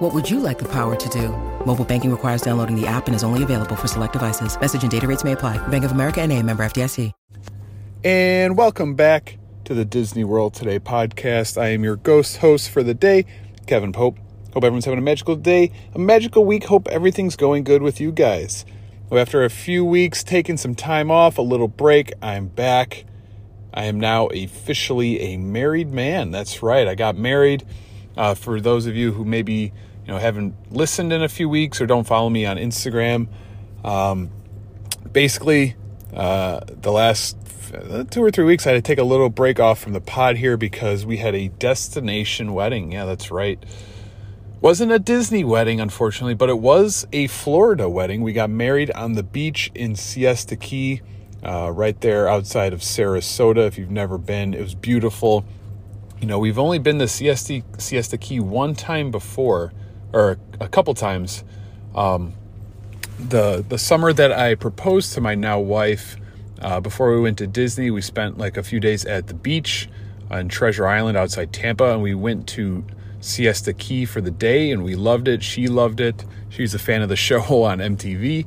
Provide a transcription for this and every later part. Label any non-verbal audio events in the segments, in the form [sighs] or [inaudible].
What would you like the power to do? Mobile banking requires downloading the app and is only available for select devices. Message and data rates may apply. Bank of America and a member FDIC. And welcome back to the Disney World Today podcast. I am your ghost host for the day, Kevin Pope. Hope everyone's having a magical day, a magical week. Hope everything's going good with you guys. After a few weeks taking some time off, a little break, I'm back. I am now officially a married man. That's right. I got married. Uh, for those of you who maybe know haven't listened in a few weeks or don't follow me on Instagram, um, basically uh, the last two or three weeks I had to take a little break off from the pod here because we had a destination wedding. Yeah, that's right. Wasn't a Disney wedding, unfortunately, but it was a Florida wedding. We got married on the beach in Siesta Key, uh, right there outside of Sarasota. If you've never been, it was beautiful. You know, we've only been to Siesta, Siesta Key one time before, or a couple times. Um, the the summer that I proposed to my now wife, uh, before we went to Disney, we spent like a few days at the beach on Treasure Island outside Tampa, and we went to Siesta Key for the day, and we loved it. She loved it. She's a fan of the [laughs] show on MTV.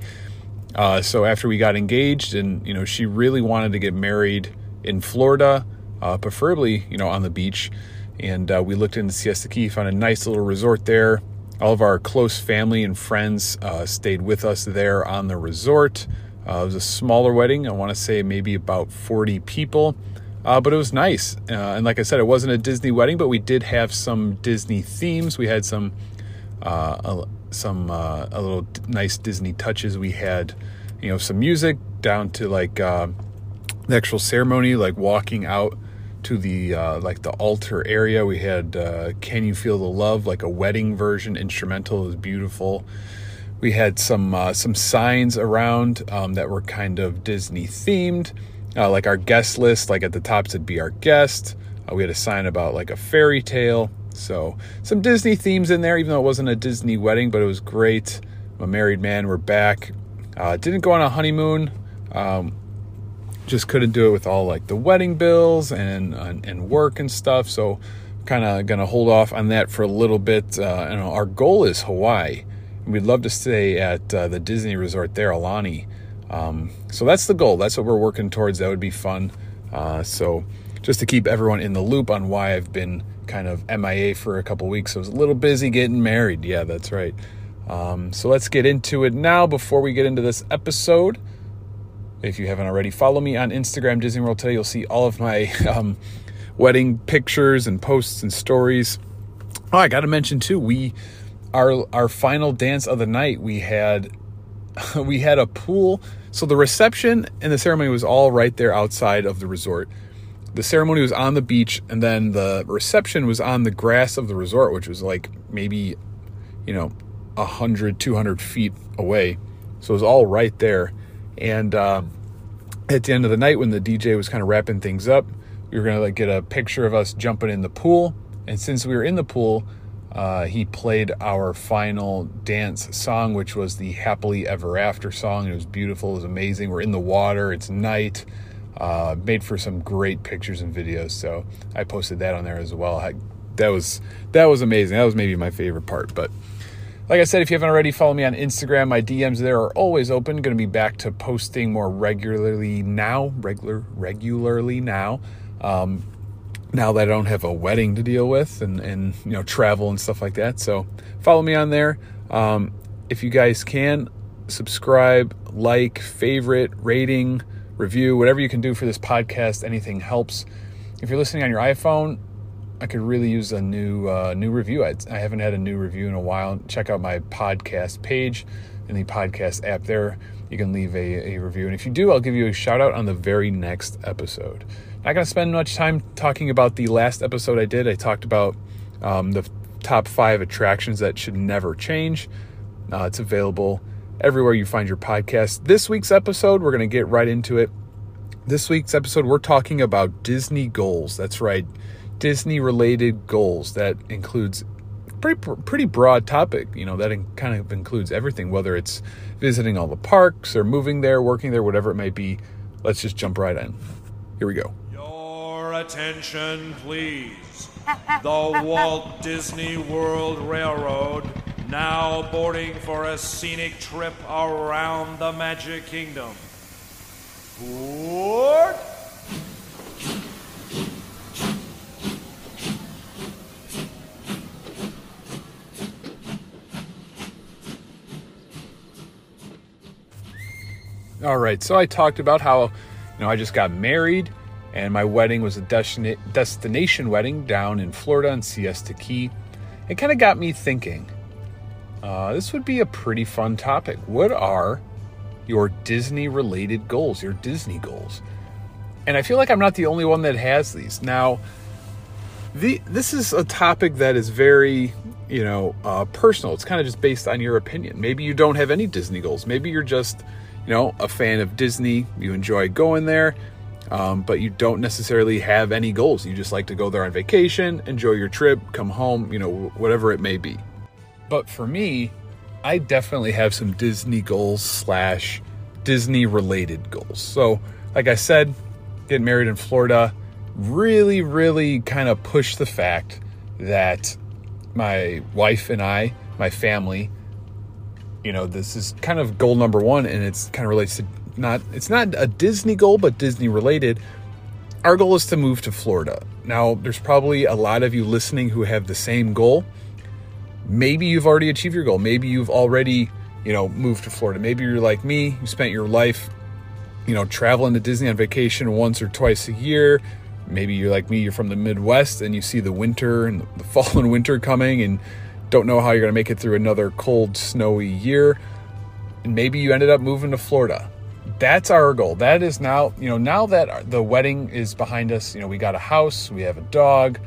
Uh, so after we got engaged, and you know, she really wanted to get married in Florida, uh, preferably you know on the beach. And uh, we looked into Siesta Key, found a nice little resort there. All of our close family and friends uh, stayed with us there on the resort. Uh, it was a smaller wedding. I want to say maybe about 40 people. Uh, but it was nice. Uh, and like I said, it wasn't a Disney wedding, but we did have some Disney themes. We had some, uh, a, some uh, a little nice Disney touches. We had, you know, some music down to like the actual ceremony, like walking out to the uh, like the altar area. We had "Can You Feel the Love," like a wedding version instrumental. is beautiful. We had some some signs around um, that were kind of Disney themed uh, like our guest list, like at the top said be our guest. Uh, we had a sign about like a fairy tale. So some Disney themes in there, even though it wasn't a Disney wedding, but it was great. I'm a married man. We're back. Uh, didn't go on a honeymoon. Um, just couldn't do it with all like the wedding bills and and, work and stuff. So kind of gonna hold off on that for a little bit. Uh, and our goal is Hawaii. We'd love to stay at uh, the Disney resort there, Aulani. Um, so that's the goal. That's what we're working towards. That would be fun. Uh, so just to keep everyone in the loop on why I've been kind of MIA for a couple weeks. I was a little busy getting married. Yeah, that's right. Um, so let's get into it now. Before we get into this episode, if you haven't already, follow me on Instagram, Disney World Today. You'll see all of my um, wedding pictures and posts and stories. Oh, I got to mention too. We our our final dance of the night. We had [laughs] we had a pool so the reception and the ceremony was all right there outside of the resort. The ceremony was on the beach, and then the reception was on the grass of the resort, which was like maybe, you know, 100, 200 feet away. So it was all right there. And uh, at the end of the night, when the DJ was kind of wrapping things up, we were to like get a picture of us jumping in the pool. And since we were in the pool, uh, he played our final dance song, which was the Happily Ever After song. It was beautiful, it was amazing. We're in the water, it's night. Uh, made for some great pictures and videos, so I posted that on there as well. I, that was that was amazing. That was maybe my favorite part. But like I said, if you haven't already, follow me on Instagram. My DMs there are always open. Going to be back to posting more regularly now, regular regularly now. Um, now that I don't have a wedding to deal with and, and you know travel and stuff like that. So follow me on there. Um, if you guys can subscribe, like, favorite, rating, review, whatever you can do for this podcast, anything helps. If you're listening on your iPhone, I could really use a new uh, new review. I, I haven't had a new review in a while. Check out my podcast page in the podcast app there. You can leave a, a review. And if you do, I'll give you a shout out on the very next episode. Not to spend much time talking about the last episode I did. I talked about um, the top five attractions that should never change. Uh, it's available everywhere you find your podcast. This week's episode, we're to get right into it. This week's episode, we're talking about Disney goals. That's right, Disney related goals. That includes pretty pretty broad topic. You know, that in, kind of includes everything, whether it's visiting all the parks or moving there, working there, whatever it may be. Let's just jump right in. Here we go. Your attention, please. The Walt Disney World Railroad now boarding for a scenic trip around the Magic Kingdom. Board! All right, so I talked about how, you know, I just got married and my wedding was a destina- destination wedding down in Florida in Siesta Key. It kind of got me thinking. Uh, this would be a pretty fun topic. What are your Disney related goals, your Disney goals? And I feel like I'm not the only one that has these. Now, the this is a topic that is very, you know, uh, personal. It's kind of just based on your opinion. Maybe you don't have any Disney goals. Maybe you're just, you know, a fan of Disney. You enjoy going there um, but you don't necessarily have any goals. You just like to go there on vacation, enjoy your trip, come home, you know, whatever it may be. But for me, I definitely have some Disney goals slash Disney related goals. So, like I said, getting married in Florida really, really kind of pushed the fact that my wife and I, my family, you know, this is kind of goal number one, and it's kind of relates to not it's not a Disney goal, but Disney related. Our goal is to move to Florida. Now, there's probably a lot of you listening who have the same goal. Maybe you've already achieved your goal. Maybe you've already, you know, moved to Florida. Maybe you're like me, you spent your life, you know, traveling to Disney on vacation once or twice a year. Maybe you're like me, you're from the Midwest and you see the winter and the [laughs] fall and winter coming and don't know how you're going to make it through another cold, snowy year. And maybe you ended up moving to Florida that's our goal. That is now, you know, now that the wedding is behind us, you know, we got a house, we have a dog,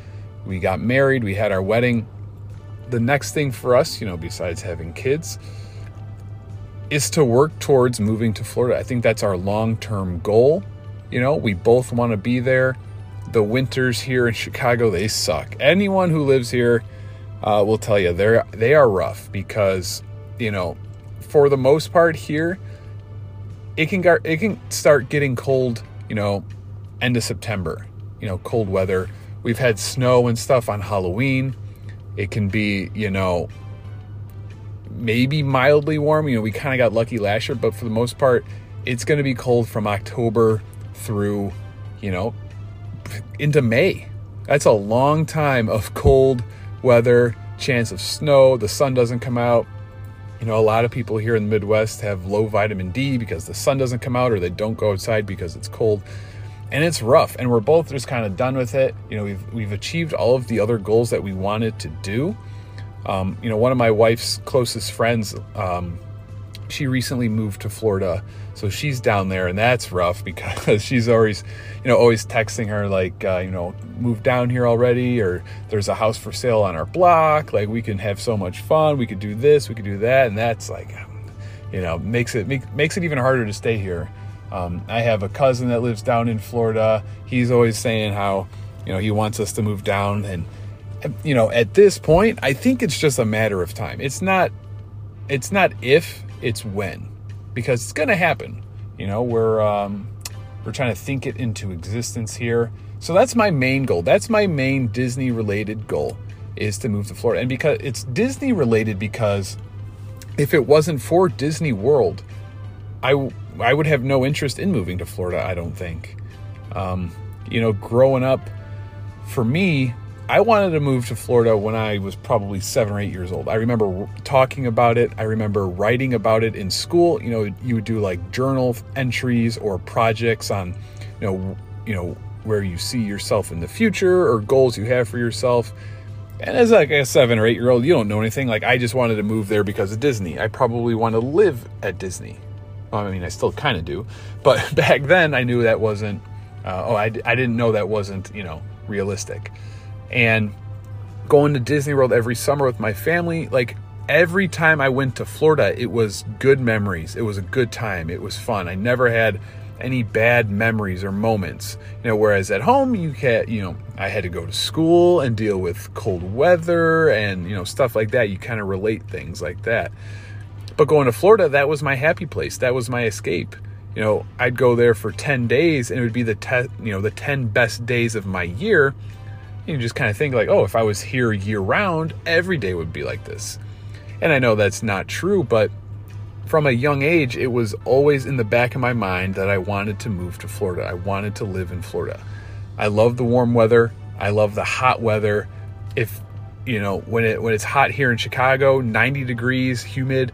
we got married, we had our wedding. The next thing for us, you know, besides having kids, is to work towards moving to Florida. I think that's our long term goal. You know, we both want to be there. The winters here in Chicago, they suck. Anyone who lives here uh, will tell you they're they are rough because you know, for the most part here, it can get it can start getting cold, you know, end of September. You know, cold weather. We've had snow and stuff on Halloween. It can be, you know, maybe mildly warm. You know, we kind of got lucky last year, but for the most part, it's going to be cold from October through, you know, into May. That's a long time of cold weather, chance of snow, the sun doesn't come out. You know, a lot of people here in the Midwest have low vitamin D because the sun doesn't come out or they don't go outside because it's cold. And it's rough. And we're both just kind of done with it. You know, we've we've achieved all of the other goals that we wanted to do. Um, you know, one of my wife's closest friends, um, she recently moved to Florida, so she's down there, and that's rough because [laughs] she's always, you know, always texting her like, uh, you know, move down here already, or there's a house for sale on our block. Like we can have so much fun. We could do this, we could do that, and that's like, you know, makes it make, makes it even harder to stay here. Um, I have a cousin that lives down in Florida. He's always saying how, you know, he wants us to move down, and you know, at this point, I think it's just a matter of time. It's not, it's not if it's when, because it's going to happen. You know, we're um, we're trying to think it into existence here. So that's my main goal. That's my main Disney related goal is to move to Florida. And because it's Disney related because if it wasn't for Disney World, I I would have no interest in moving to Florida, I don't think. Um, you know, growing up for me, I wanted to move to Florida when I was probably seven or eight years old. I remember talking about it. I remember writing about it in school. You know, you would do like journal entries or projects on, you know, you know where you see yourself in the future or goals you have for yourself. And as like a seven or eight year old, you don't know anything. Like I just wanted to move there because of Disney. I probably want to live at Disney. Well, I mean, I still kind of do, but [laughs] back then I knew that wasn't. Uh, oh, I, I didn't know that wasn't you know realistic and going to Disney World every summer with my family, like every time I went to Florida, it was good memories. It was a good time. It was fun. I never had any bad memories or moments. You know, whereas at home you can you know, I had to go to school and deal with cold weather and, you know, stuff like that. You kind of relate things like that. But going to Florida, that was my happy place. That was my escape. You know, I'd go there for 10 days and it would be the te- you know, the 10 best days of my year. You just kind of think like, "Oh, if I was here year round, every day would be like this." And I know that's not true, but from a young age, it was always in the back of my mind that I wanted to move to Florida. I wanted to live in Florida. I love the warm weather. I love the hot weather. If you know when it when it's hot here in Chicago, 90 degrees, humid,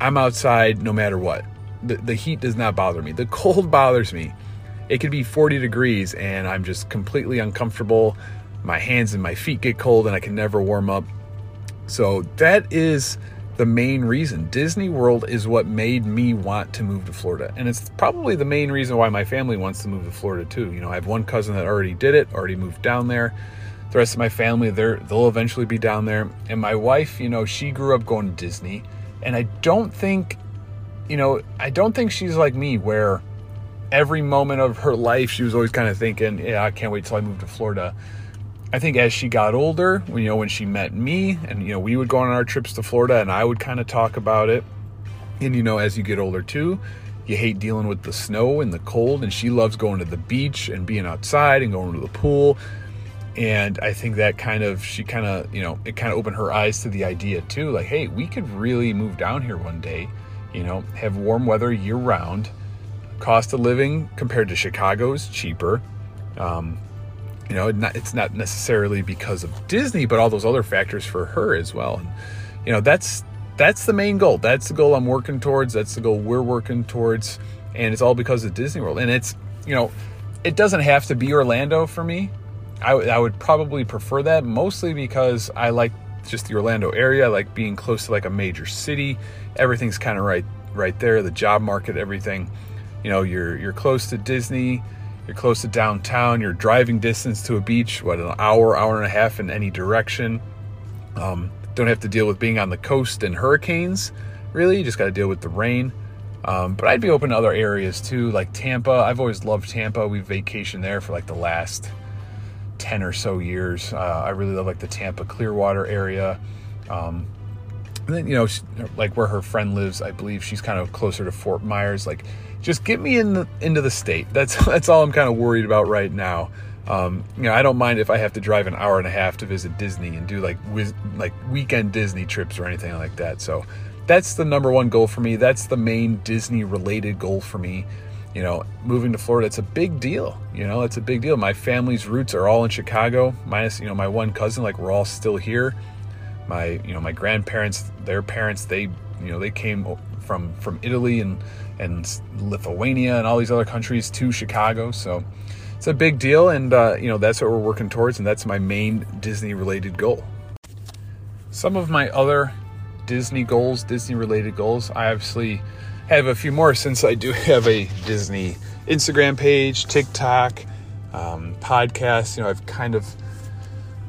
I'm outside no matter what. The, the heat does not bother me. The cold [laughs] bothers me. It could be 40 degrees and I'm just completely uncomfortable. My hands and my feet get cold and I can never warm up. So that is the main reason. Disney World is what made me want to move to Florida. And it's probably the main reason why my family wants to move to Florida too. You know, I have one cousin that already did it, already moved down there. The rest of my family, they're they'll eventually be down there. And my wife, you know, she grew up going to Disney. And I don't think, you know, I don't think she's like me where every moment of her life she was always kind of thinking, yeah, I can't wait till I move to Florida. I think as she got older, you know, when she met me, and you know, we would go on our trips to Florida, and I would kind of talk about it. And you know, as you get older too, you hate dealing with the snow and the cold, and she loves going to the beach and being outside and going to the pool. And I think that kind of she kind of you know it kind of opened her eyes to the idea too, like, hey, we could really move down here one day. You know, have warm weather year round. Cost of living compared to Chicago is cheaper. Um, you know, it's not necessarily because of Disney, but all those other factors for her as well. And, you know, that's that's the main goal. That's the goal I'm working towards. That's the goal we're working towards, and it's all because of Disney World. And it's you know, it doesn't have to be Orlando for me. I, I would probably prefer that mostly because I like just the Orlando area. I like being close to like a major city. Everything's kind of right right there. The job market, everything. You know, you're you're close to Disney you're close to downtown. You're driving distance to a beach, what, an hour, hour and a half in any direction. Um, don't have to deal with being on the coast and hurricanes, really. You just got to deal with the rain. Um, but I'd be open to other areas too, like Tampa. I've always loved Tampa. We've vacationed there for like the last 10 or so years. Uh, I really love like the Tampa Clearwater area. Um, and then, you know, like where her friend lives, I believe she's kind of closer to Fort Myers. Like, just get me in the, into the state. That's [laughs] that's all I'm kind of worried about right now. Um, you know, I don't mind if I have to drive an hour and a half to visit Disney and do like wiz- like weekend Disney trips or anything like that. So that's the number one goal for me. That's the main Disney related goal for me. You know, moving to Florida, it's a big deal. You know, it's a big deal. My family's roots are all in Chicago, minus you know my one cousin. Like we're all still here. My you know my grandparents, their parents, they you know they came from from Italy and and Lithuania and all these other countries to Chicago. So it's a big deal, and uh, you know that's what we're working towards, and that's my main Disney-related goal. Some of my other Disney goals, Disney-related goals, I obviously have a few more since I do [laughs] have a Disney Instagram page, TikTok, um, podcast. You know, I've kind of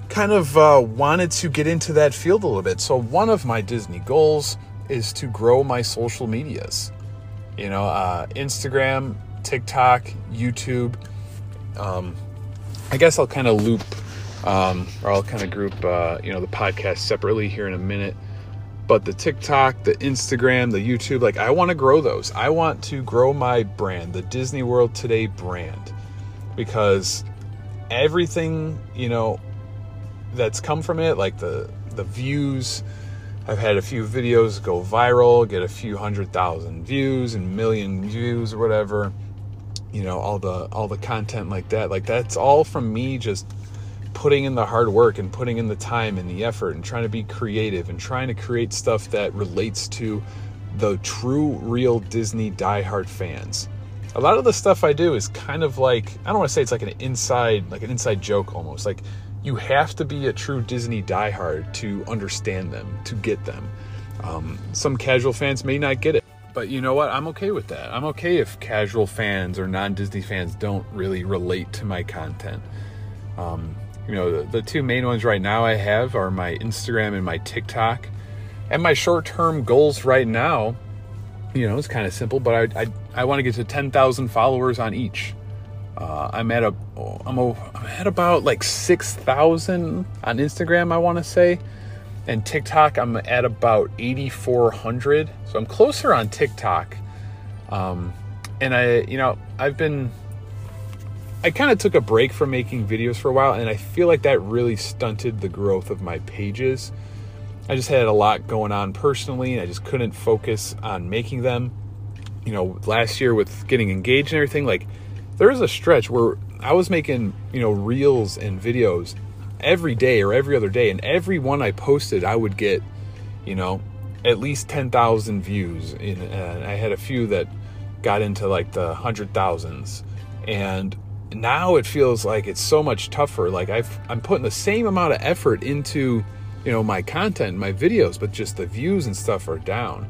kind of uh, wanted to get into that field a little bit. So one of my Disney goals is to grow my social medias you know, uh, Instagram, TikTok, YouTube. Um, I guess I'll kind of loop um, or I'll kind of group, uh, you know, the podcast separately here in a minute. But the TikTok, the Instagram, the YouTube, like I want to grow those. I want to grow my brand, the Disney World Today brand, because everything, you know, that's come from it, like the the views, I've had a few videos go viral, get a few hundred thousand views and million views or whatever. You know, all the all the content like that. Like that's all from me just putting in the hard work and putting in the time and the effort and trying to be creative and trying to create stuff that relates to the true real Disney diehard fans. A lot of the stuff I do is kind of like I don't want to say it's like an inside like an inside joke almost. Like you have to be a true Disney diehard to understand them, to get them. Um, some casual fans may not get it, but you know what? I'm okay with that. I'm okay if casual fans or non Disney fans don't really relate to my content. Um, you know, the, the two main ones right now I have are my Instagram and my TikTok. And my short term goals right now You know, it's kind of simple, but I I, I want to get to 10,000 followers on each. Uh, I'm at a I'm, a, I'm at about like 6,000 on Instagram, I want to say. And TikTok, I'm at about 8,400. So I'm closer on TikTok. Um, and I, you know, I've been, I kind of took a break from making videos for a while, and I feel like that really stunted the growth of my pages. I just had a lot going on personally, and I just couldn't focus on making them. You know, last year with getting engaged and everything, like, there was a stretch where I was making, you know, reels and videos every day or every other day, and every one I posted, I would get, you know, at least 10,000 views. And I had a few that got into like the hundred thousands. And now it feels like it's so much tougher. Like I've, I'm putting the same amount of effort into, you know, my content, my videos, but just the views and stuff are down.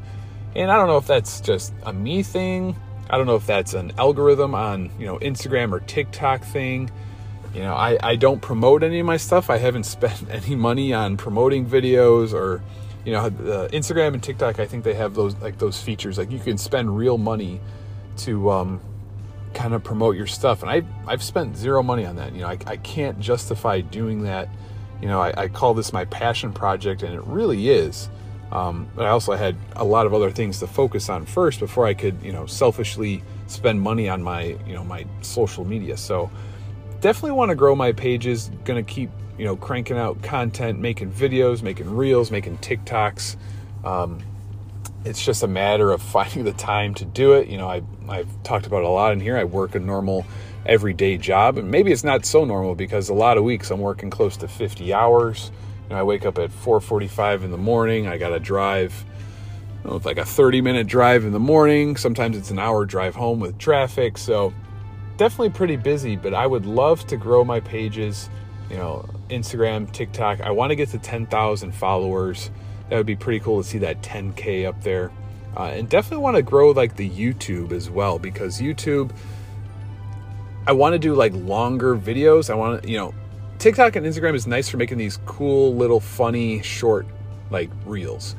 And I don't know if that's just a me thing. I don't know if that's an algorithm on, you know, Instagram or TikTok thing. You know, I, I don't promote any of my stuff. I haven't [laughs] spent any money on promoting videos or, you know, uh, Instagram and TikTok. I think they have those like those features. Like you can spend real money to um, kind of promote your stuff. And I, I've spent zero money on that. You know, I, I can't justify doing that. You know, I, I call this my passion project, and it really is. Um, but I also had a lot of other things to focus on first before I could, you know, selfishly spend money on my, you know, my social media. So definitely want to grow my pages. Going to keep, you know, cranking out content, making videos, making reels, making TikToks. Um, it's just a matter of [laughs] finding the time to do it. You know, I, I've talked about a lot in here. I work a normal everyday job, and maybe it's not so normal because a lot of weeks I'm working close to 50 hours. Know, I wake up at 4:45 in the morning. I got to drive. Know, like a 30 minute drive in the morning. Sometimes it's an hour drive home with traffic. So definitely pretty busy. But I would love to grow my pages. You know, Instagram, TikTok. I want to get to 10,000 followers that would be pretty cool to see that 10k up there uh, and definitely want to grow like the youtube as well because youtube i want to do like longer videos i want to you know tiktok and instagram is nice for making these cool little funny short like reels.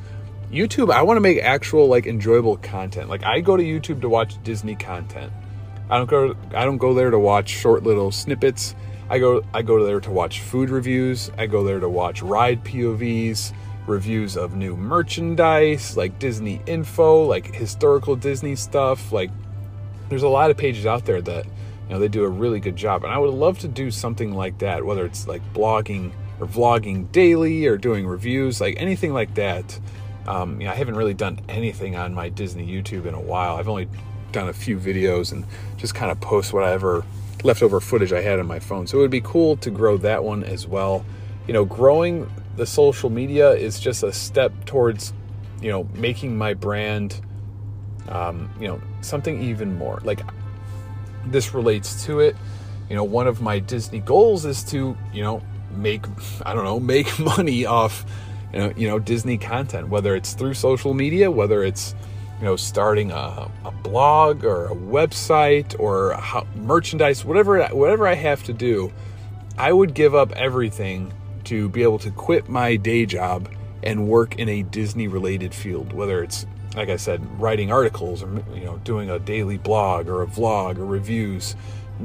Youtube i want to make actual like enjoyable content. Like i go to youtube to watch disney content. I don't go i don't go there to watch short little snippets. I go i go there to watch food reviews. I go there to watch ride povs reviews of new merchandise, like Disney info, like historical Disney stuff. Like, there's a lot of pages out there that, you know, they do a really good job. And I would love to do something like that, whether it's like blogging or vlogging daily or doing reviews, like anything like that. Um, you know, I haven't really done anything on my Disney YouTube in a while. I've only done a few videos and just kind of post whatever leftover footage I had on my phone. So it would be cool to grow that one as well. You know, growing the social media is just a step towards, you know, making my brand, um, you know, something even more. Like this relates to it. You know, one of my Disney goals is to, you know, make [laughs] I don't know, make [laughs] money off, you know, you know Disney content, whether it's through social media, whether it's you know starting a, a blog or a website or a merchandise, whatever whatever I have to do, I would give up everything to be able to quit my day job and work in a Disney related field, whether it's like I said, writing articles or you know, doing a daily blog or a vlog or reviews,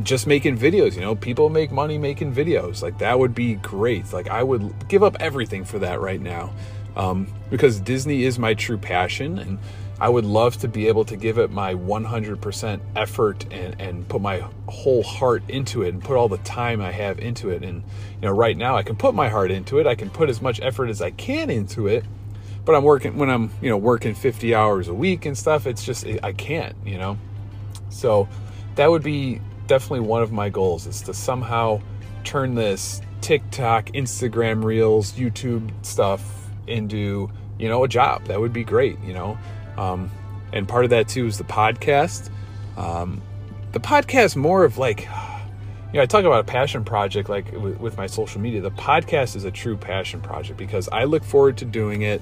just making videos, you know, people make money making videos. Like that would be great. Like I would give up everything for that right now. Um, because Disney is my true passion and I would love to be able to give it my 100% effort and, and put my whole heart into it and put all the time I have into it. And, you know, right now I can put my heart into it. I can put as much effort as I can into it. But I'm working, when I'm, you know, working 50 hours a week and stuff, it's just, I can't, you know? So that would be definitely one of my goals is to somehow turn this TikTok, Instagram reels, YouTube stuff into, you know, a job. That would be great, you know? Um, and part of that too is the podcast. Um, the podcast more of like, [sighs] you know, I talk about a passion project like with, my social media. The podcast is a true passion project because I look forward to doing it,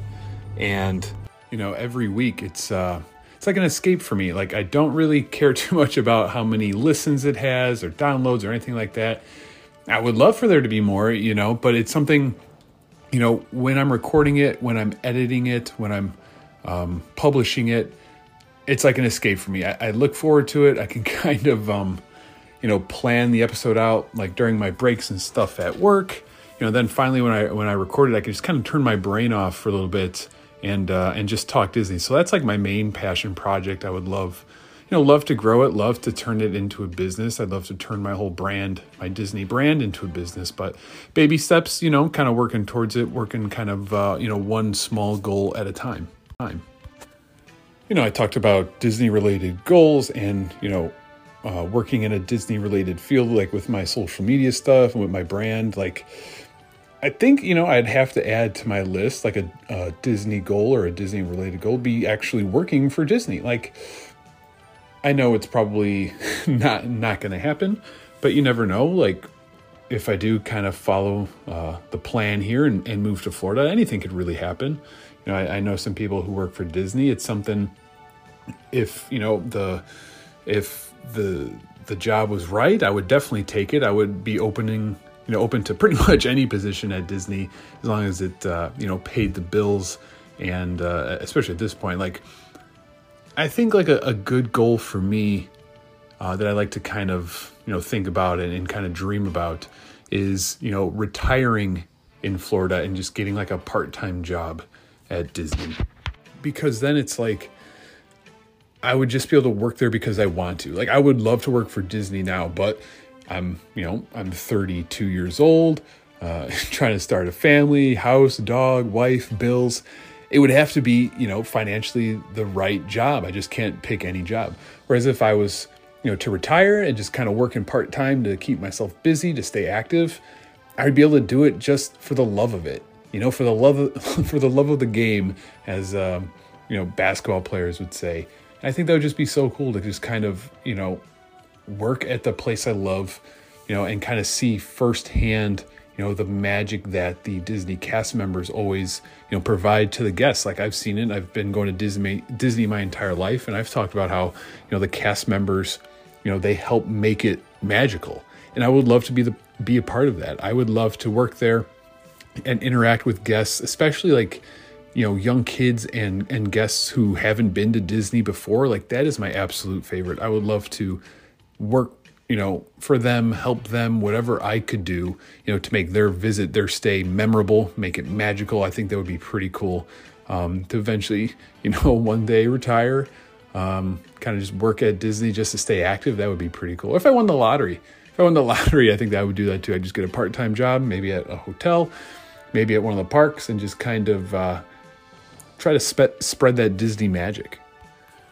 and you know, every week it's uh, it's like an escape for me. Like I don't really [laughs] care too much about how many listens it has or downloads or anything like that. I would love for there to be more, you know, but it's something, you know, when I'm recording it, when I'm editing it, when I'm um, publishing it, it's like an escape for me. I, I look forward to it. I can [laughs] kind of, um, you know, plan the episode out like during my breaks and stuff at work. You know, then finally when I when I record it, I can just kind of turn my brain off for a little bit and uh, and just talk Disney. So that's like my main passion project. I would love, you know, love to grow it, love to turn it into a business. I'd love to turn my whole brand, my Disney brand, into a business. But baby steps, you know, kind of working towards it, working kind of uh, you know one small goal at a time. Time you know, I talked about Disney related goals and, you know, uh, working in a Disney related field, like with my social media stuff and with my brand. Like, I think, you know, I'd have to add to my list, like a, a Disney goal or a Disney related goal, be actually working for Disney. Like, I know it's probably [laughs] not not going to happen, but you never know. Like, if I do kind of follow uh, the plan here and, and, move to Florida, anything could really happen. You know, I, I, know some people who work for Disney. It's something if you know the if the the job was right, I would definitely take it. I would be opening you know open to pretty [laughs] much any position at Disney as long as it uh, you know paid the bills and uh, especially at this point like I think like a, a good goal for me uh, that I like to kind of you know think about and, and kind of dream about is you know retiring in Florida and just getting like a part time job at Disney because then it's like I would just be able to work there because I want to. Like I would love to work for Disney now, but I'm, you know, I'm 32 years old, uh, [laughs] trying to start a family, house, dog, wife, bills. It would have to be, you know, financially the right job. I just can't pick any job. Whereas if I was, you know, to retire and just kind of working part time to keep myself busy, to stay active, I'd be able to do it just for the love of it. You know, for the love of, [laughs] for the love of the game, as um, you know, basketball players would say. I think that would just be so cool to just kind of, you know, work at the place I love, you know, and kind of see firsthand, you know, the magic that the Disney cast members always, you know, provide to the guests. Like I've seen it. I've been going to Disney Disney my entire life and I've talked about how, you know, the cast members, you know, they help make it magical. And I would love to be the be a part of that. I would love to work there and interact with guests, especially like you know young kids and and guests who haven't been to Disney before like that is my absolute favorite. I would love to work you know for them help them whatever I could do you know to make their visit their stay memorable make it magical I think that would be pretty cool. Um, to eventually [laughs] you know one day retire um, kind of just work at Disney just to stay active that would be pretty cool. If I won the lottery if I won the [laughs] lottery I think that I would do that too. I'd just get a part-time job maybe at a hotel maybe at one of the parks and just kind of uh, try to spe- spread that Disney magic.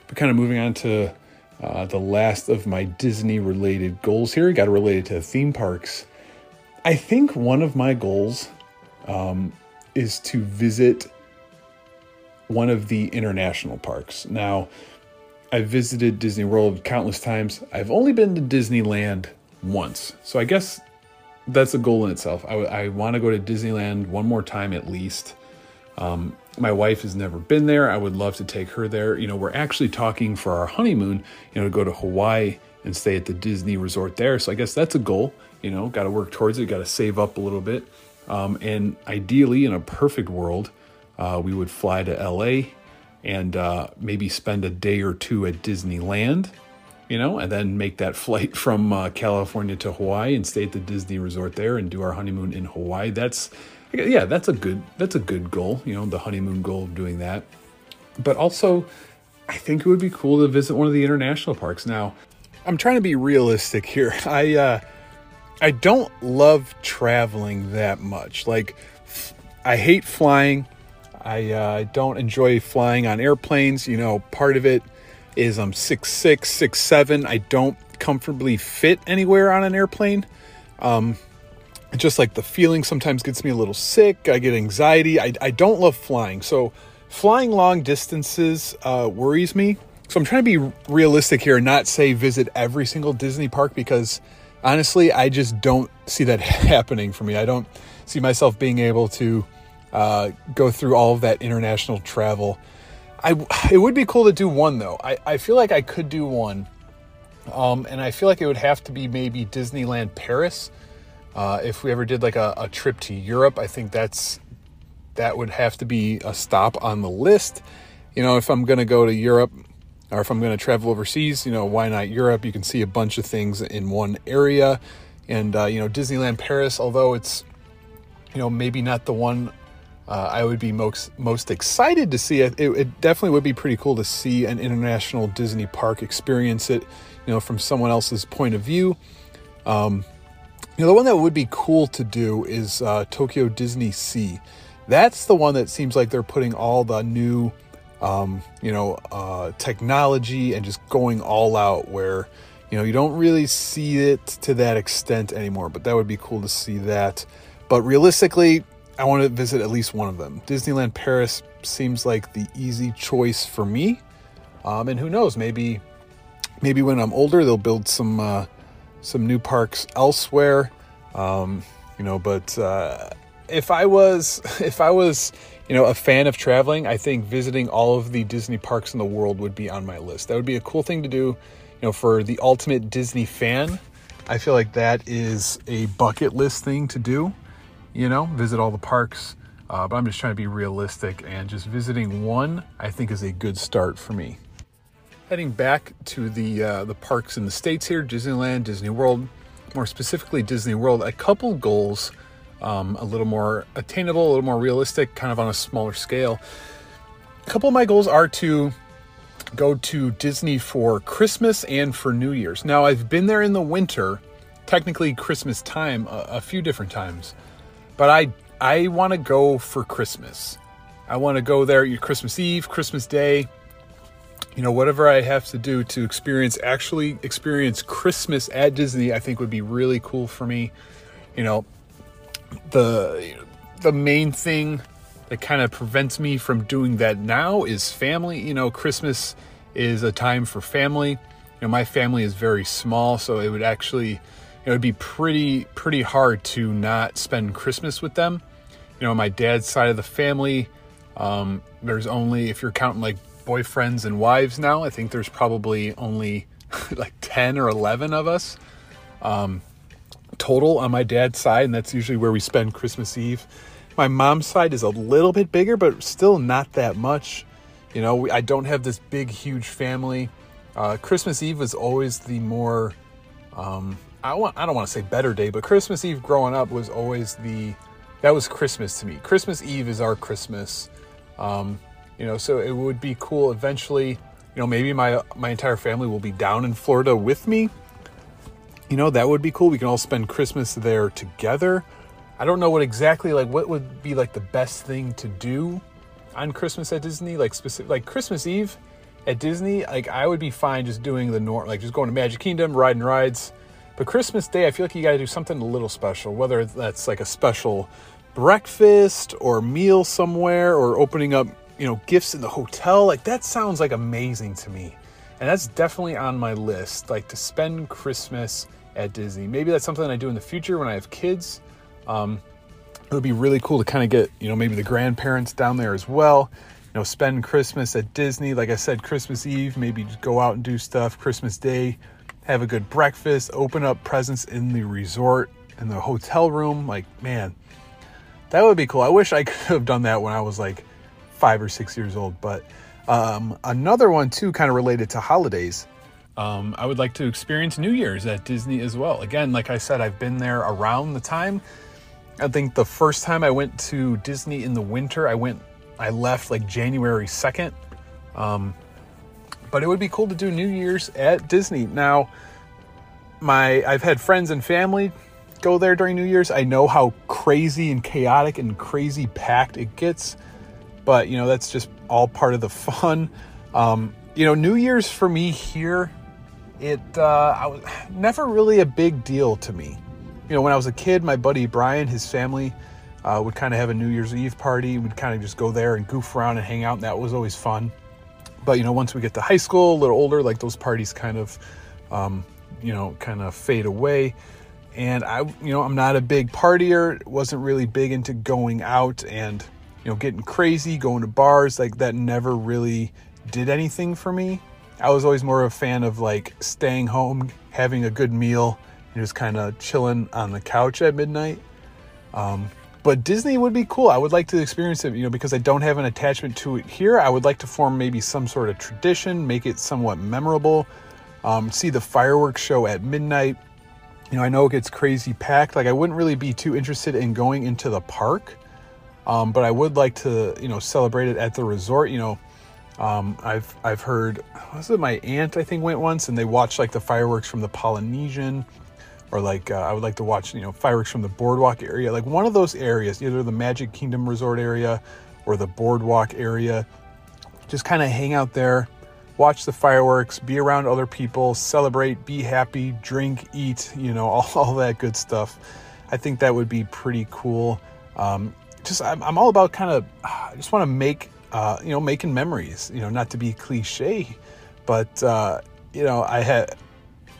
But kind of moving on to uh, the last of my Disney related goals here, got to relate it to theme parks. I think one of my goals um, is to visit one of the international parks. Now, I've visited Disney World countless times. I've only been to Disneyland once. So I guess that's a goal in itself. I, I want to go to Disneyland one more time at least. Um, my wife has never been there. I would love to take her there. You know, we're actually talking for our honeymoon, you know, to go to Hawaii and stay at the Disney resort there. So I guess that's a goal. You know, got to work towards it, got to save up a little bit. Um, and ideally, in a perfect world, uh, we would fly to LA and uh, maybe spend a day or two at Disneyland, you know, and then make that [laughs] flight from uh, California to Hawaii and stay at the Disney resort there and do our honeymoon in Hawaii. That's yeah, that's a good that's a good goal. You know, the honeymoon goal of doing that. But also, I think it would be cool to visit one of the international parks. Now, I'm trying to be realistic here. [laughs] I uh, I don't love traveling that much. Like, I hate flying. I uh, don't enjoy flying on airplanes. You know, part of it is I'm six six, six seven. I don't comfortably fit anywhere on an airplane. Um, just like the feeling sometimes gets me a little sick. I get anxiety. I, I don't love flying. So, flying long distances uh, worries me. So, I'm trying to be realistic here and not say visit every single Disney park because honestly, I just don't see that [laughs] happening for me. I don't see myself being able to uh, go through all of that international travel. I, [sighs] it would be cool to do one though. I, I feel like I could do one. Um, and I feel like it would have to be maybe Disneyland Paris uh, if we ever did like a, a trip to Europe, I think that's that would have to be a stop on the list. You know, if I'm going to go to Europe, or if I'm going to travel overseas, you know, why not Europe? You can see a bunch of things in one area. And, uh, you know, Disneyland Paris, although it's, you know, maybe not the one uh, I would be most most excited to see it. it. it. definitely would be pretty cool to see an international Disney park experience it, you know, from someone else's point of view. Um, you know, the one that would be cool to do is uh, Tokyo Disney Sea. That's the one that seems like they're putting all the new, um, you know, uh, technology and just going all out. Where, you know, you don't really see it to that extent anymore. But that would be cool to see that. But realistically, I want to visit at least one of them. Disneyland Paris seems like the easy choice for me. Um, and who knows, maybe maybe when I'm older they'll build some uh, some new parks elsewhere. Um, you know, but uh, if I was [laughs] if I was you know a fan of traveling, I think visiting all of the Disney parks in the world would be on my list. That would be a cool thing to do. You know, for the ultimate Disney fan, I feel like that is a bucket list thing to do you know, visit all the parks. Uh, but I'm just trying to be realistic and just visiting one, I think, is a good start for me. Heading back to the uh, the parks in the states here, Disneyland, Disney World, more specifically Disney World. A couple goals, um, a little more attainable, a little more realistic, kind of on a smaller scale. A couple of my goals are to go to Disney for Christmas and for New Year's. Now I've been there in the winter, technically Christmas time, a, a few different times. But I I want to go for Christmas. I want to go there your Christmas Eve, Christmas Day. You know, whatever I have to do to experience actually experience Christmas at Disney, I think would be really cool for me. You know, the the main thing that kind of prevents me from doing that now is family. You know, Christmas is a time for family. You know, my family is very small, so it would actually it would be pretty pretty hard to not spend Christmas with them. You know, my dad's side of the family, um, there's only if you're counting like boyfriends and wives now, I think there's probably only [laughs] like ten or eleven of us um, total on my dad's side, and that's usually where we spend Christmas Eve. My mom's side is a little bit bigger, but still not that much. You know, I don't have this big, huge family. Uh, Christmas Eve was always the more um, I want I don't want to say better day, but Christmas Eve growing up was always the that was Christmas to me. Christmas Eve is our Christmas. Um, you know, so it would be cool eventually, you know, maybe my my entire family will be down in Florida with me. You know, that would be cool. We can all spend Christmas there together. I don't know what exactly like what would be like the best thing to do on Christmas at Disney, like specific like Christmas Eve at Disney, like I would be fine just doing the norm like just going to Magic Kingdom, riding rides but Christmas Day, I feel like you got to do something a little special, whether that's like a special breakfast or meal somewhere or opening up, you know, gifts in the hotel. Like that sounds like amazing to me. And that's definitely on my list, like to spend Christmas at Disney. Maybe that's something I do in the future when I have kids. Um, it would be really cool to kind of get, you know, maybe the grandparents down there as well. You know, spend Christmas at Disney. Like I said, Christmas Eve, maybe just go out and do stuff. Christmas Day, have a good breakfast, open up presents in the resort, in the hotel room. Like, man, that would be cool. I wish I [laughs] could have done that when I was like five or six years old. But um, another one, too, kind of related to holidays. Um, I would like to experience New Year's at Disney as well. Again, like I said, I've been there around the time. I think the first time I went to Disney in the winter, I went, I left like January 2nd. Um, but it would be cool to do New Year's at Disney. Now, my I've had friends and family go there during New Year's. I know how crazy and chaotic and crazy packed it gets, but you know that's just all part of the fun. Um, you know, New Year's for me here, it uh, was never really a big deal to me. You know, when I was a kid, my buddy Brian, his family uh, would kind of have a New Year's Eve party. We'd kind of just go there and goof around and hang out, and that was always fun. But you know, once we get to high school, a little older, like those parties kind of, um, you know, kind of fade away. And I, you know, I'm not a big partier. wasn't really big into going out and, know, getting crazy, going to bars. Like that never really did anything for me. I was always more of a fan of like staying home, having a good meal, and just kind of chilling on the couch at midnight. Um, but Disney would be cool. I would like to experience it, you know, because I don't have an attachment to it here. I would like to form maybe some sort of tradition, make it somewhat memorable. Um, see the fireworks show at midnight. You know, I know it gets crazy packed. Like, I wouldn't really be too interested in going into the park, um, but I would like to, you know, celebrate it at the resort. You know, um, I've I've heard was it my aunt I think went once and they watched like the fireworks from the Polynesian or like uh, I would like to watch you know fireworks from the boardwalk area like one of those areas either the Magic Kingdom resort area or the boardwalk area. Just kind of hang out there watch the fireworks be around other people celebrate be happy drink eat you know [laughs] all, all that good stuff. I think that would be pretty cool. Um, just I'm, I'm all about kind of I just want to make uh, you know, making memories. You know, not to be cliche, but uh, you know, I had,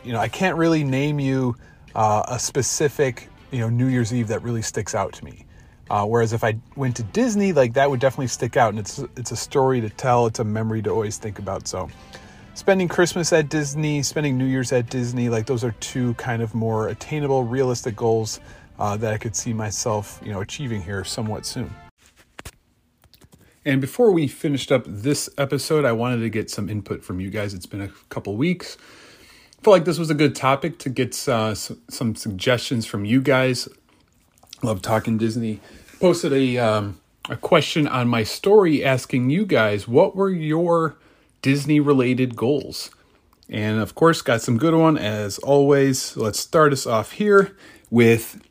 you know, I can't really name you uh, a specific, you know, New Year's Eve that really sticks out to me. Uh, whereas if I went to Disney, like that would definitely stick out, and it's it's a story to tell. It's a memory to always think about. So, spending Christmas at Disney, spending New Year's at Disney, like those are two kind of more attainable, realistic goals uh, that I could see myself, you know, achieving here somewhat soon. And before we finished up this episode, I wanted to get some input from you guys. It's been a couple weeks. I felt like this was a good topic to get uh, some suggestions from you guys. Love talking Disney. Posted a um, a question on my story asking you guys what were your Disney related goals, and of course got some good one as always. Let's start us off here with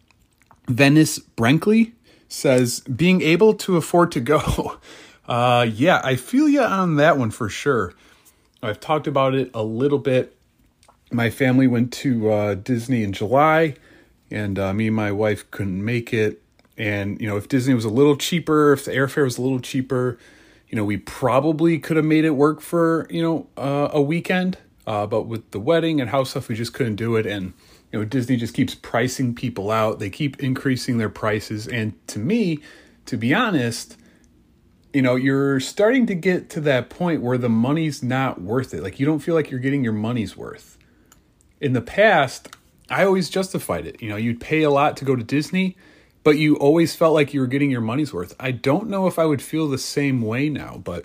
Venice Brinkley says being able to afford to go. [laughs] Uh, yeah, I feel you on that one for sure. I've talked about it a little bit. My family went to uh, Disney in July, and uh, me and my wife couldn't make it. And you know, if Disney was a little cheaper, if the airfare was a little cheaper, you know, we probably could have made it work for you know uh, a weekend. Uh, but with the wedding and house stuff, we just couldn't do it. And you know, Disney just keeps pricing people out. They keep increasing their prices. And to me, to be honest, you know, you're starting to get to that point where the money's not worth it. Like you don't feel like you're getting your money's worth. In the past, I always justified it. You know, you'd pay a lot to go to Disney, but you always felt like you were getting your money's worth. I don't know if I would feel the same way now, but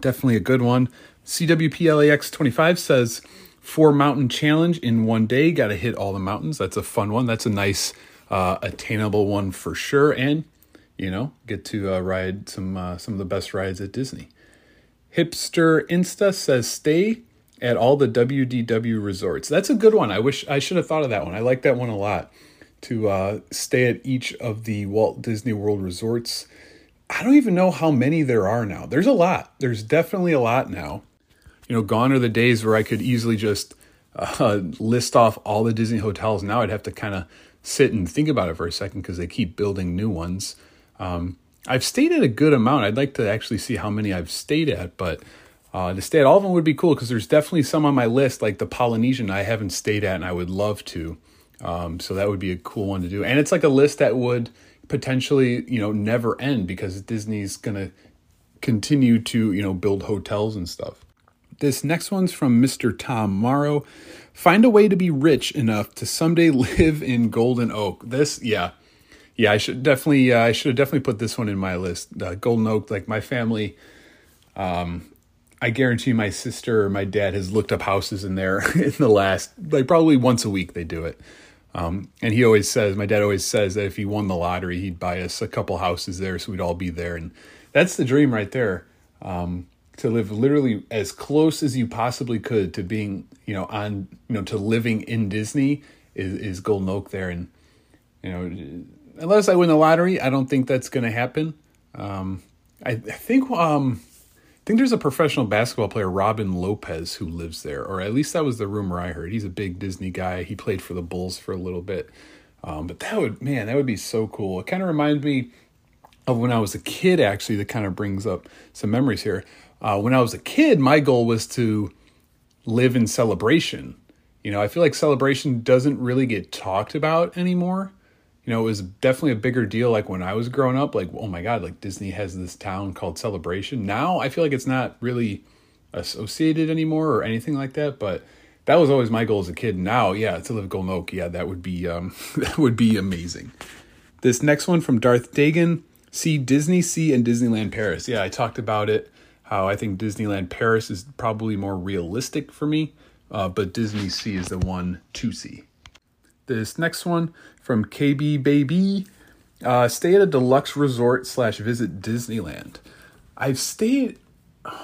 definitely a good one. CWPLAX 25 says, four mountain challenge in one day. Got to hit all the mountains. That's a fun one. That's a nice, uh, attainable one for sure. And you know, get to uh, ride some uh, some of the best rides at Disney. Hipster Insta says stay at all the WDW resorts. That's a good one. I wish I should have thought of that one. I like that one a lot. To uh, stay at each of the Walt Disney World resorts. I don't even know how many there are now. There's a lot. There's definitely a lot now you know, gone are the days where I could easily just uh, [laughs] list off all the Disney hotels. Now I'd have to kind of sit and think about it for a second because they keep building new ones. Um, I've stayed at a good amount. I'd like to actually see how many I've stayed at, but uh, to stay at all of them would be cool because there's definitely some on my list, like the Polynesian, I haven't stayed at, and I would love to. Um, so that would be a cool one to do. And it's like a list that would potentially, you know, never end because Disney's gonna continue to, you know, build hotels and stuff. This next one's from Mr. Tom Morrow. Find a way to be rich enough to someday [laughs] live in Golden Oak. This, yeah, yeah, I should definitely, uh, I should have definitely put this one in my list. Uh, Golden Oak, like my family, um, I guarantee my sister or my dad has looked up houses in there [laughs] in the last, like probably once a week they do it. Um, and he always says, my dad always says that if he won the lottery, he'd buy us a couple houses there so we'd all be there. And that's the dream right there. Um, to live literally as close as you possibly could to being, you know, on, you know, to living in Disney is, is Golden Oak there. And, you know, unless I win the lottery, I don't think that's going to happen. Um, I, I, think, um, I think there's a professional basketball player, Robin Lopez, who lives there, or at least that was the rumor I heard. He's a big Disney guy. He played for the Bulls for a little bit. Um, but that would, man, that would be so cool. It kind of reminds me of when I was a kid, actually, that kind of brings up some memories here. Uh, when I was a kid, my goal was to live in celebration. You know, I feel like celebration doesn't really get talked about anymore. You know, it was definitely a bigger deal like when I was growing up, like, oh my God, like Disney has this town called Celebration. Now I feel like it's not really associated anymore or anything like that, but that was always my goal as a kid. Now, yeah, to live Golden Oak, yeah, that would be um [laughs] that would be amazing. This next one from Darth Dagan see Disney Sea and Disneyland Paris. Yeah, I talked about it, how I think Disneyland Paris is probably more realistic for me, uh, but Disney Sea is the one to see. This next one from KB Baby uh, stay at a deluxe resort slash visit Disneyland. I've stayed,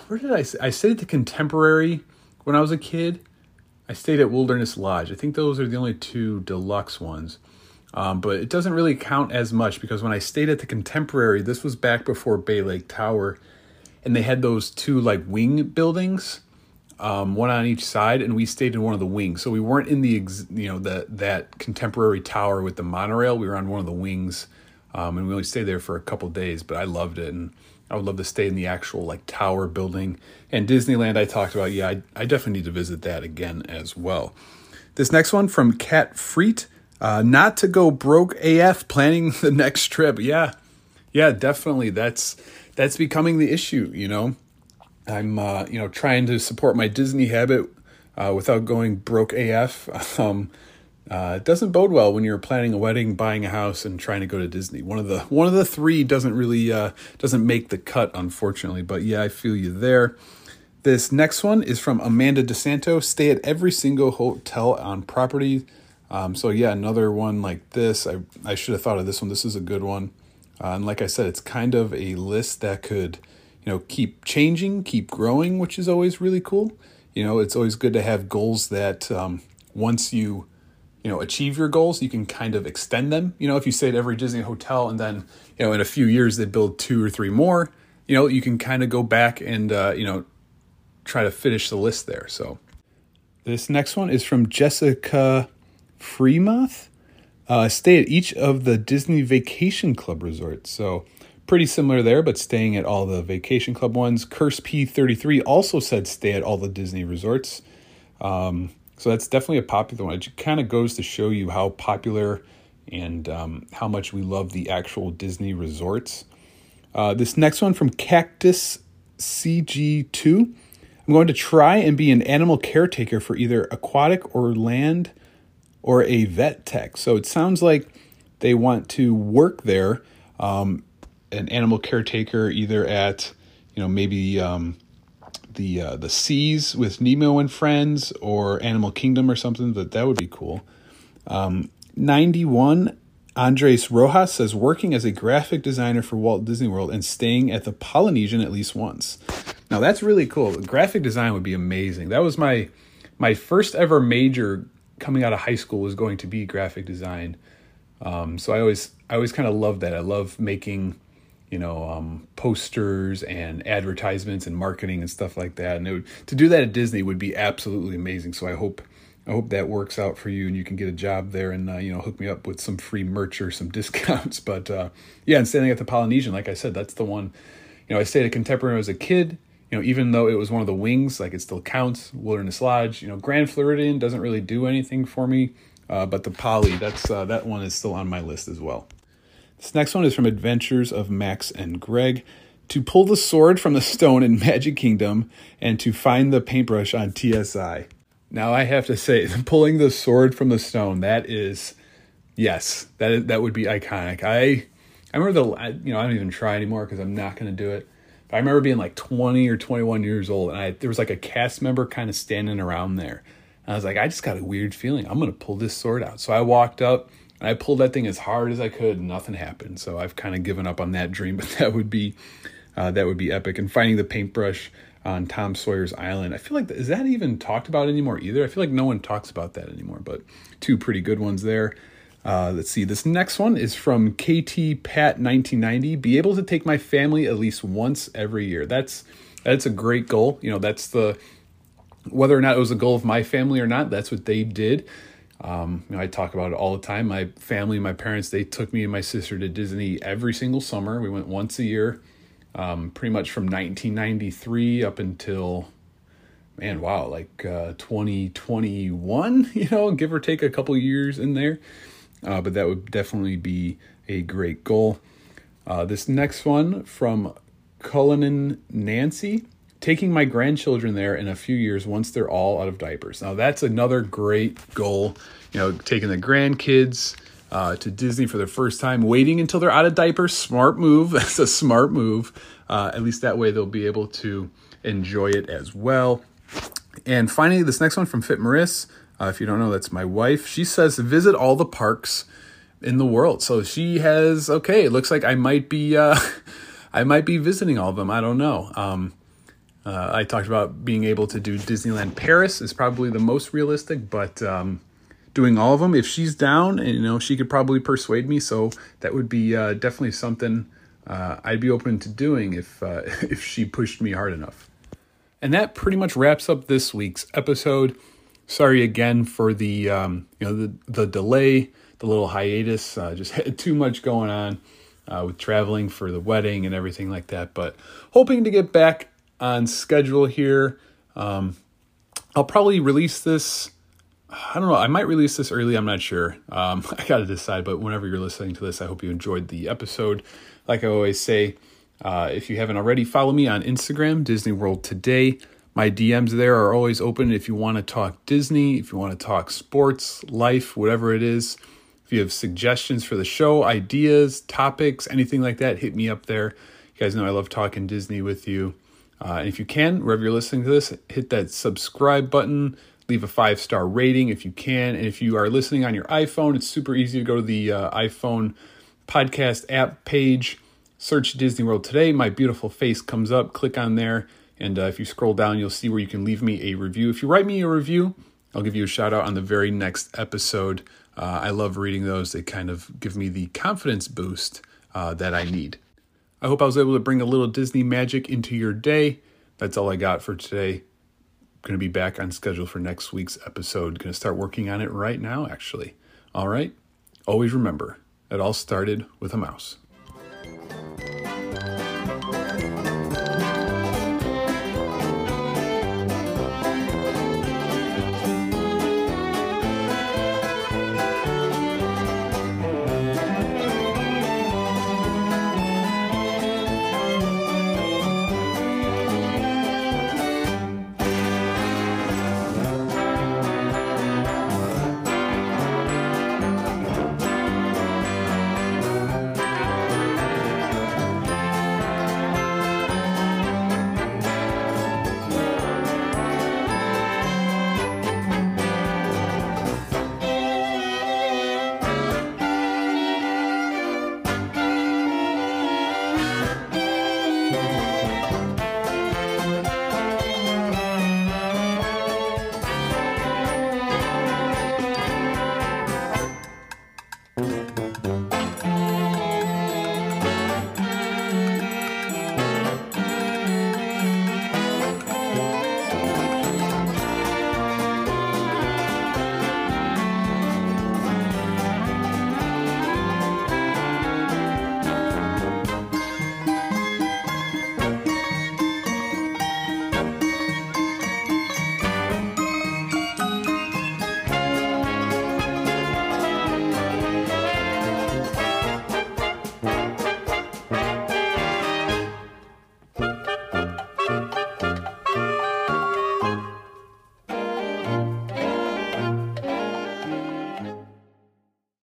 where did I say? I stayed at the Contemporary when I was a kid. I stayed at Wilderness Lodge. I think those are the only two deluxe ones. Um, but it doesn't really count as much because when I stayed at the Contemporary, this was back before Bay Lake Tower, and they had those two like wing buildings, um, one on each side, and we stayed in one of the wings. So we weren't in the ex- you know that that Contemporary Tower with the monorail. We were on one of the wings, um, and we only stayed there for a couple days. But I loved it, and I would love to stay in the actual like tower building. And Disneyland, I talked about. Yeah, I, I definitely need to visit that again as well. This next one from Cat Freet. Uh, not to go broke AF planning [laughs] the next trip. Yeah, yeah, definitely. That's that's becoming the issue. You know, I'm uh, you know trying to support my Disney habit uh, without going broke AF. [laughs] Um, uh, it doesn't bode well when you're planning a wedding, buying a house, and trying to go to Disney. One of the one of the three doesn't really uh, doesn't make the cut, unfortunately. But yeah, I feel you there. This next one is from Amanda DeSanto. Stay at every single hotel on property. Um, so yeah, another one like this. I I should have thought of this one. This is a good one. Uh, and like I said, it's kind of a list that could, you know, keep changing, keep growing, which is always really cool. You know, it's always good to have goals that um, once you you know achieve your goals you can kind of extend them. You know if you stay at every disney hotel and then you know in a few years they build two or three more you know you can kind of go back and uh, you know try to finish the list there. So this next one is from jessica freemoth uh, stay at each of the disney vacation club resorts so pretty similar there but staying at all the vacation club ones curse p33 also said stay at all the disney resorts um, so that's definitely a popular one. It kind of goes to show you how popular and um, how much we love the actual Disney resorts. Uh, this next one from Cactus CG2. I'm going to try and be an animal caretaker for either aquatic or land or a vet tech. So it sounds like they want to work there, um, an animal caretaker either at, you know, maybe um, the uh, the seas with Nemo and friends or Animal Kingdom or something. That that would be cool. Um, Ninety one. Andres Rojas says working as a graphic designer for Walt Disney World and staying at the Polynesian at least once. Now that's really cool. Graphic design would be amazing. That was my my first ever major coming out of high school was going to be graphic design. Um, so I always I always kind of love that. I love making you know, um, posters and advertisements and marketing and stuff like that. And would, to do that at Disney would be absolutely amazing. So I hope I hope that works out for you and you can get a job there and uh, you know hook me up with some free merch or some [laughs] discounts. But uh, yeah, and standing at the Polynesian, like I said, that's the one. You know, I stayed at Contemporary as a kid. You know, even though it was one of the wings, like it still counts. Wilderness Lodge. You know, Grand Floridian doesn't really do anything for me. Uh, but the Poly, that's uh, that one is still on my list as well. This next one is from Adventures of Max and Greg. To pull the sword from the stone in Magic Kingdom and to find the paintbrush on TSI. Now I have to say, [laughs] pulling the sword from the stone, that is, yes, that that would be iconic. I I remember the you know I don't even try anymore because I'm not going to do it. I remember being like 20 or 21 years old, and I, there was like a cast member kind of standing around there. And I was like, I just got a weird feeling. I'm to pull this sword out. So I walked up and I pulled that thing as hard as I could, and nothing happened. So I've kind of given up on that dream, [laughs] but that would be uh, that would be epic. And finding the paintbrush on Tom Sawyer's Island, I feel like is that even talked about anymore either? I feel like no one talks about that anymore. But two pretty good ones there. Uh, let's see. This next one is from KT Pat 1990. Be able to take my family at least once every year. That's that's a great goal. You know, that's the whether or not it was a goal of my family or not. That's what they did. Um, you know, I talk about it all the time. My family, my parents, they took me and my sister to Disney every single summer. We went once a year, um, pretty much from 1993 up until, man, wow, like uh, 2021, [laughs] you know, give or take a couple years in there. Uh, but that would definitely be a great goal. Uh, this next one from Cullinan Nancy taking my grandchildren there in a few years once they're all out of diapers. Now that's another great goal. You know, taking the grandkids, uh, to Disney for the first time, waiting until they're out of diapers. Smart move. [laughs] That's a smart move. Uh, at least that way they'll be able to enjoy it as well. And finally, this next one from Fit Maris. Uh, if you don't know, that's my wife. She says visit all the parks in the world. So she has okay. It looks like I might be uh, [laughs] I might be visiting all of them. I don't know. Um, uh, I talked about being able to do Disneyland Paris is probably the most realistic, but um, doing all of them, if she's down, and you know, she could probably persuade me. So that would be uh, definitely something uh, I'd be open to doing if uh, [laughs] if she pushed me hard enough. And that pretty much wraps up this week's episode. Sorry again for the um, you know the the delay, the little hiatus. Uh, just [laughs] had too much going on uh, with traveling for the wedding and everything like that. But hoping to get back on schedule here. Um, I'll probably release this. I don't know. I might release this early. I'm not sure. Um, [laughs] I got to decide. But whenever you're listening to this, I hope you enjoyed the episode. Like I always say, uh, if you haven't already, follow me on Instagram, Disney World Today. My DMs there are always open if you want to talk Disney, if you want to talk sports, life, whatever it is. If you have suggestions for the show, ideas, topics, anything like that, hit me up there. You guys know I love talking Disney with you. Uh, and if you can, wherever you're listening to this, hit that subscribe button, leave a five star rating if you can. And if you are listening on your iPhone, it's super easy to go to the uh, iPhone podcast app page, search Disney World Today. My beautiful face comes up, click on there. And uh, if you scroll down, you'll see where you can leave me a review. If you write me a review, I'll give you a shout out on the very next episode. Uh, I love reading those, they kind of give me the confidence boost uh, that I need. I hope I was able to bring a little Disney magic into your day. That's all I got for today. Going to be back on schedule for next week's episode. Going to start working on it right now, actually. All right. Always remember, it all started with a mouse.